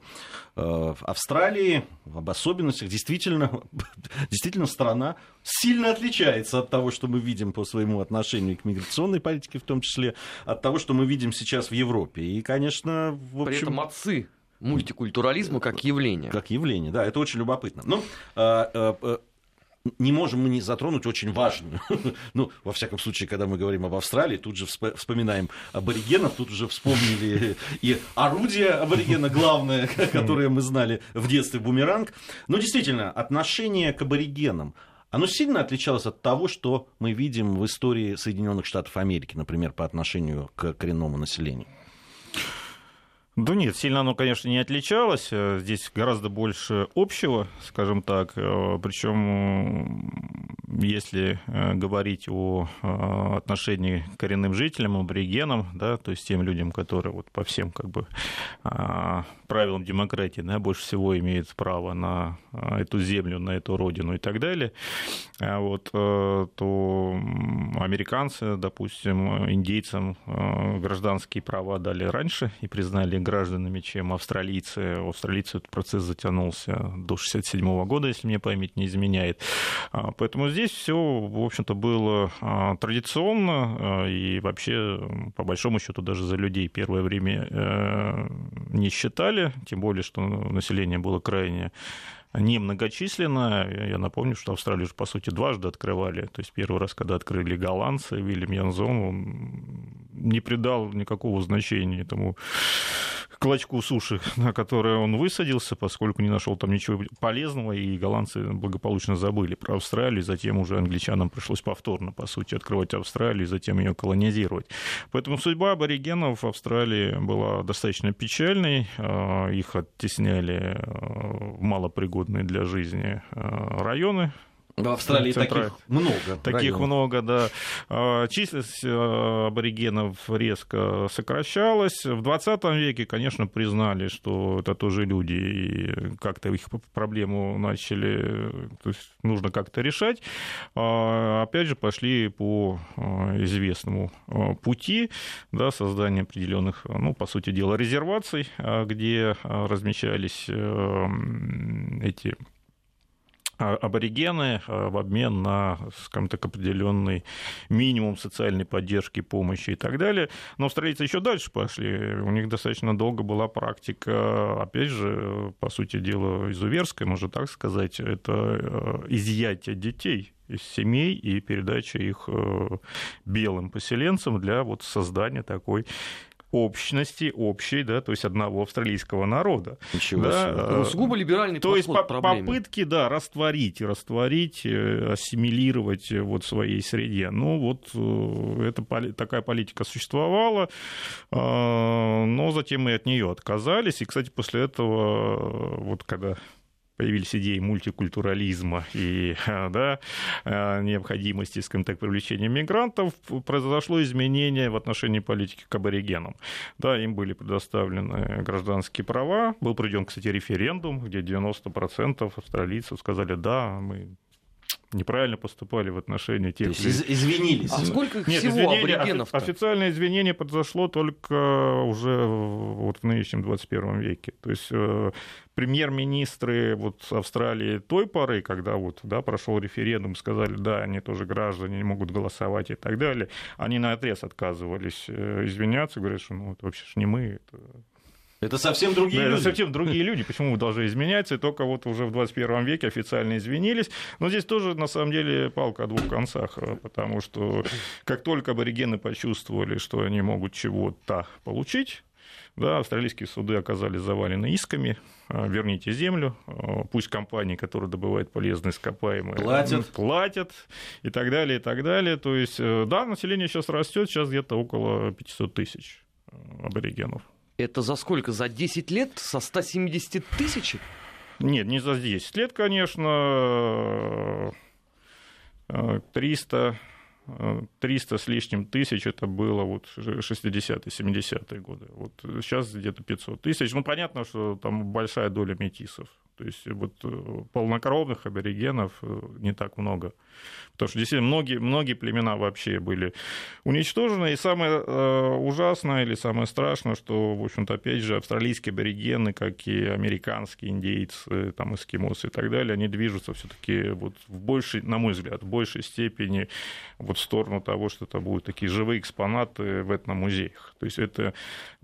э, Австралии, об особенностях. Действительно, действительно, страна сильно отличается от того, что мы видим по своему отношению к миграционной политике, в том числе от того, что мы видим сейчас в Европе. И, конечно, в общем... При этом отцы мультикультурализма как явление. Как явление, да, это очень любопытно. А, а, а, не можем мы не затронуть очень важную. ну, во всяком случае, когда мы говорим об Австралии, тут же вспоминаем аборигенов, тут уже вспомнили и орудие аборигена, главное, которое мы знали в детстве, бумеранг. Но действительно, отношение к аборигенам, оно сильно отличалось от того, что мы видим в истории Соединенных Штатов Америки, например, по отношению к коренному населению. Да нет, сильно оно, конечно, не отличалось. Э, здесь гораздо больше общего, скажем так. Э, Причем, если э, говорить о отношении к коренным жителям, аборигенам, да, то есть тем людям, которые вот по всем как бы правилам демократии да, больше всего имеют право на эту землю, на эту родину и так далее, вот, то американцы, допустим, индейцам гражданские права дали раньше и признали гражданами, чем австралийцы. У австралийцев этот процесс затянулся до 1967 года, если мне память не изменяет. А, поэтому здесь все, в общем-то, было а, традиционно, а, и вообще, по большому счету, даже за людей первое время э, не считали, тем более, что население было крайне немногочисленно. Я напомню, что Австралию же, по сути, дважды открывали. То есть первый раз, когда открыли голландцы, Вильям Янзон, он не придал никакого значения этому клочку суши, на которое он высадился, поскольку не нашел там ничего полезного, и голландцы благополучно забыли про Австралию, затем уже англичанам пришлось повторно, по сути, открывать Австралию, и затем ее колонизировать. Поэтому судьба аборигенов в Австралии была достаточно печальной, а, их оттесняли а, в малопригодные для жизни а, районы, В Австралии таких много. Таких районов. много, да. А, Численность э, аборигенов резко сокращалась. В 20 веке, конечно, признали, что это тоже люди, и как-то их проблему начали, то есть нужно как-то решать. А, Опять же, пошли по известному пути да, создания определенных, ну, по сути дела, резерваций, а, где а, размещались эти а, аборигены а, в обмен на, скажем так, определенный минимум социальной поддержки, помощи и так далее. Но австралийцы еще дальше пошли. У них достаточно долго была практика, опять же, по сути дела, изуверская, можно так сказать, это э, изъятие детей из семей и передача их э, белым поселенцам для вот создания такой общности, общей, да, то есть одного австралийского народа. Ничего Да, себе. э, Ну, сугубо либеральный то есть по- проблеме. попытки, да, растворить, растворить, э, ассимилировать э, вот в своей среде. Ну, вот это, такая политика существовала, э, но затем мы от нее отказались. И, кстати, после этого, вот когда появились идеи мультикультурализма и да, э, необходимости, скажем так, привлечения мигрантов, произошло изменение в отношении политики к аборигенам. Да, им были предоставлены гражданские права. Был проведен, кстати, референдум, где 90% австралийцев сказали, да, мы неправильно поступали в отношении То тех есть людей. из- извинились. А сколько их Нет, всего извинение, аборигенов офи- официальное извинение произошло только уже в- вот в нынешнем 21 веке. То есть э, премьер-министры вот Австралии той поры, когда вот, да, прошел референдум, сказали, да, они тоже граждане, не могут голосовать и так далее, они на отрез отказывались э, извиняться, говорят, что ну, это вообще ж не мы, это Это совсем другие да, это люди. совсем другие люди, почему вы должны изменяться, и только вот уже в 21 веке официально извинились. Но здесь тоже, на самом деле, палка о двух концах, э, потому что как только аборигены почувствовали, что они могут чего-то получить, да, австралийские суды оказались завалены исками, э, верните землю, э, пусть компании, которые добывают полезные ископаемые, Платят. платят и так далее, и так далее. То есть, да, население сейчас растет, сейчас где-то около 500 тысяч аборигенов. Это за сколько? За 10 лет со 170 тысяч? Нет, не за 10 лет, конечно. э, 300, э, 300 с лишним тысяч это было вот 60-е, 70-е годы. Вот сейчас где-то 500 тысяч. Ну, понятно, что там большая доля метисов. То есть вот э, полнокровных аборигенов э, не так много. Потому что действительно многие, многие племена вообще были уничтожены. И самое э, ужасное или самое страшное, что, в общем-то, опять же, австралийские аборигены, как и американские индейцы, там, эскимосы и так далее, они движутся все-таки вот в большей, на мой взгляд, в большей степени вот в сторону того, что это будут такие живые экспонаты в этномузеях. То есть это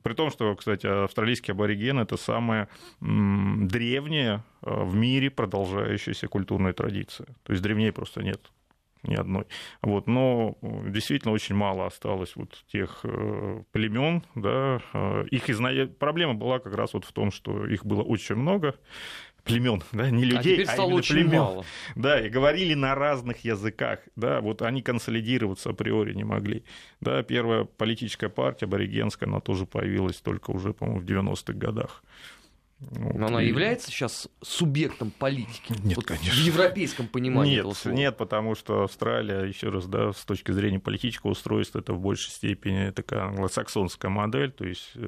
при том, что, кстати, австралийский абориген это самая древняя э, в мире продолжающаяся культурная традиция. То есть древнее просто нет ни одной. Вот, но э, действительно очень мало осталось вот тех э, племен, да, их изна... проблема была как раз вот в том, что их было очень много племен, да, не а людей, теперь а стало именно очень племен. мало. Да, и говорили на разных языках, да, вот они консолидироваться априори не могли. Да, первая политическая партия аборигенская, она тоже появилась только уже, по-моему, в 90-х годах. Вот, Но она и- является сейчас субъектом политики? Нет, Вот конечно. В европейском понимании Нет, этого слова. нет, потому что Австралия, еще раз, да, с точки зрения политического устройства, это в большей степени такая англосаксонская модель, то есть э,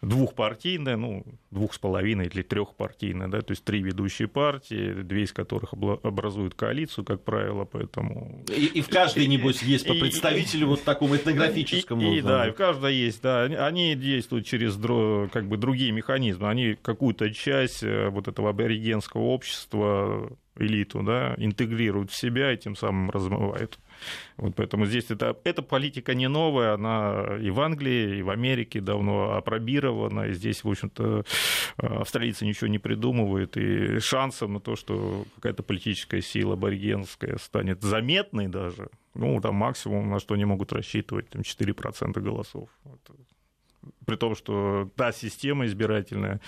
двухпартийная, ну, двух с половиной или трехпартийная, да, то есть три ведущие партии, две из которых образуют коалицию, как правило, поэтому И, и в каждой, небось, есть по И- представителю вот такому этнографическому. И, и, да, и в каждой есть, да. Они- действуют через как бы другие механизмы. Они какую-то часть э, вот этого аборигенского общества, элиту, да, интегрируют в себя и тем самым размывают. Вот поэтому здесь это, эта политика не новая, она и в Англии, и в Америке давно опробирована, и здесь, в общем-то, э, австралийцы ничего не придумывают, и шансом на то, что какая-то политическая сила аборигенская станет заметной даже, ну, там максимум, на что они могут рассчитывать, там 4% голосов. Вот. При том, что та система избирательная,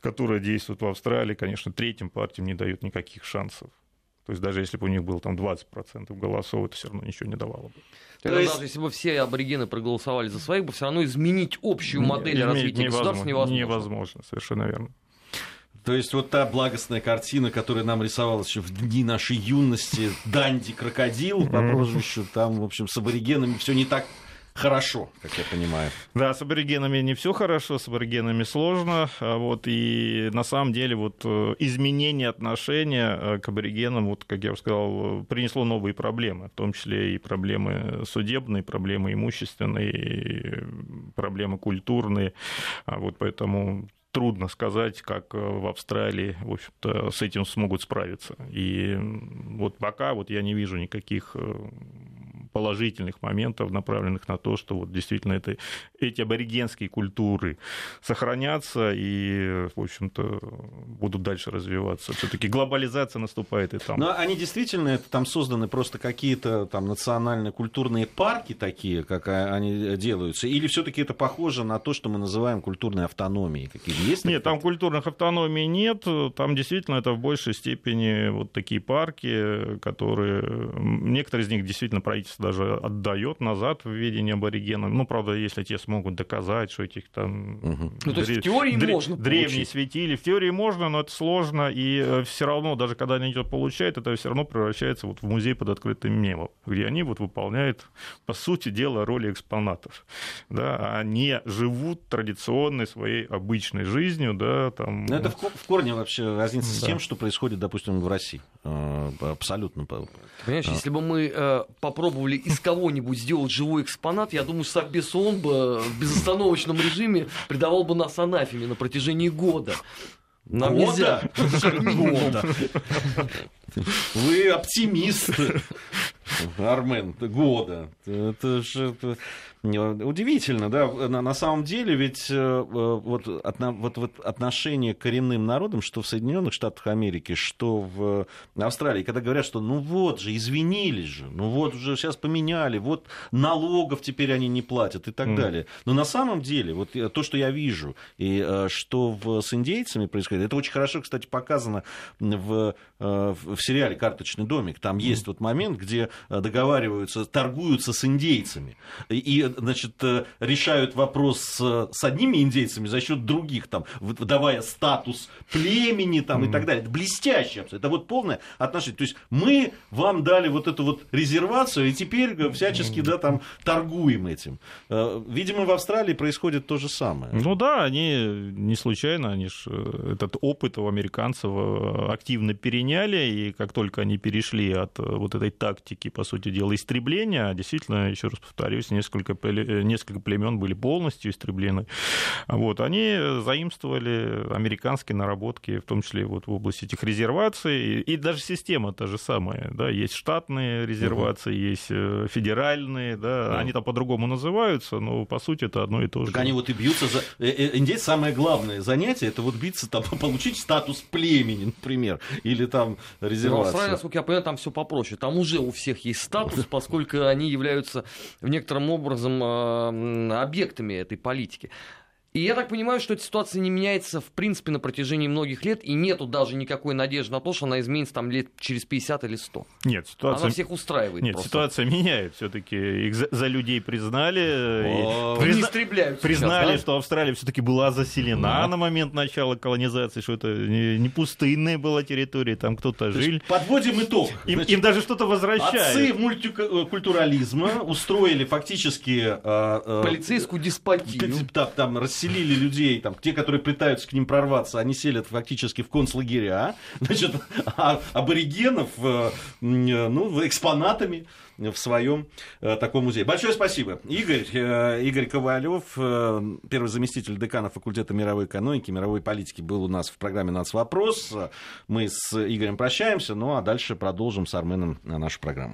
которая действует в Австралии, конечно, третьим партиям не дает никаких шансов. То есть даже если бы у них было там 20% голосов, это все равно ничего не давало бы. То есть- даже если бы все аборигены проголосовали за своих, бы все равно изменить общую модель Не- развития невозможно, государства невозможно. Невозможно, совершенно верно. То есть вот та благостная картина, которая нам рисовалась еще в дни нашей юности, Данди крокодил по прозвищу, там, в общем, с аборигенами все не так хорошо, как я понимаю. Да, с аборигенами не все хорошо, с аборигенами сложно. А вот, и на самом деле вот, э, изменение отношения э, к аборигенам, вот, как я уже сказал, принесло новые проблемы, в том числе и проблемы судебные, проблемы имущественные, проблемы культурные. А вот поэтому трудно сказать, как э, в Австралии, в общем-то, с этим смогут справиться. И вот пока вот я не вижу никаких положительных моментов, направленных на то, что вот действительно это, эти аборигенские культуры сохранятся и, в общем-то, будут дальше развиваться. Все-таки глобализация наступает и там. Но они действительно, это там созданы просто какие-то там национальные культурные парки такие, как они делаются, или все-таки это похоже на то, что мы называем культурной автономией? Какие есть? Нет, там культурных автономий нет, там действительно это в большей степени вот такие парки, которые, некоторые из них действительно правительство даже отдает назад в ведение аборигенов. Ну, правда, если те смогут доказать, что этих там... Угу. Ну, то есть в теории дре- можно Древние получить. светили. В теории можно, но это сложно, и э, все равно, даже когда они это получают, это все равно превращается вот в музей под открытым небом, где они вот выполняют, по сути дела, роли экспонатов. Да, они живут традиционной своей обычной жизнью, да, там... Но это в, в корне вообще разница да. с тем, что происходит, допустим, в России. Э, абсолютно. Понимаешь, а. если бы мы э, попробовали попробовали из кого-нибудь сделать живой экспонат, я думаю, Совбез ООН бы в безостановочном режиме придавал бы нас анафеме на протяжении года. Нам года? нельзя. Года. Вы оптимист, Армен, года. Это же Удивительно, да, на, на самом деле ведь э, э, вот, отно, вот, вот отношение к коренным народам, что в Соединенных Штатах Америки, что в Австралии, когда говорят, что ну вот же, извинились же, ну вот уже сейчас поменяли, вот налогов теперь они не платят и так mm. далее. Но на самом деле, вот то, что я вижу, и э, что в, с индейцами происходит, это очень хорошо, кстати, показано в, в сериале «Карточный домик». Там есть вот момент, где договариваются, торгуются с индейцами. И значит, э, решают вопрос с, одними индейцами за счет других, там, выдавая статус племени там, и так далее. Это блестяще абсолютно. Это вот полное отношение. То есть мы вам дали вот эту вот резервацию, и теперь всячески да, там, торгуем этим. Э, видимо, в Австралии происходит то же самое. Ну да, они не случайно, они ж э, этот опыт у американцев активно переняли, и как только они перешли от вот этой тактики, по сути дела, истребления, действительно, еще раз повторюсь, несколько Э, несколько племен были полностью истреблены. Вот, они заимствовали американские наработки, в том числе вот в области этих резерваций, и даже система та же самая, да, есть штатные резервации, угу. есть э, федеральные, да, да, они там по-другому называются, но по сути это одно и то же. Так они вот и бьются за... Э, индейцы самое главное занятие, это вот биться там, получить статус племени, например, или там. Ну, Австралия, насколько я понимаю, там все попроще. Там уже у всех есть статус, поскольку они являются в некотором образом объектами этой политики. И я так понимаю, что эта ситуация не меняется в принципе на протяжении многих лет, и нету даже никакой надежды на то, что она изменится там лет через 50 или 100. Нет, ситуация... Она всех устраивает Нет, просто. ситуация меняет все таки Их за, за людей признали. О, призна... Не истребляют Признали, сейчас, да? что Австралия все таки была заселена да. на момент начала колонизации, что это не, не пустынная была территория, там кто-то жил. Подводим итог. Им, Значит, им даже что-то возвращают. Отцы мультикультурализма устроили фактически... Э, э, Полицейскую диспотию. Там, там расселили людей, там, те, которые пытаются к ним прорваться, они селят фактически в концлагеря, значит, а аборигенов, э, ну, экспонатами в своем э, таком музее. Большое спасибо. Игорь, э, Игорь Ковалев, э, первый заместитель декана факультета мировой экономики, мировой политики, был у нас в программе «Нацвопрос». Мы с Игорем прощаемся, ну а дальше продолжим с Арменом нашу программу.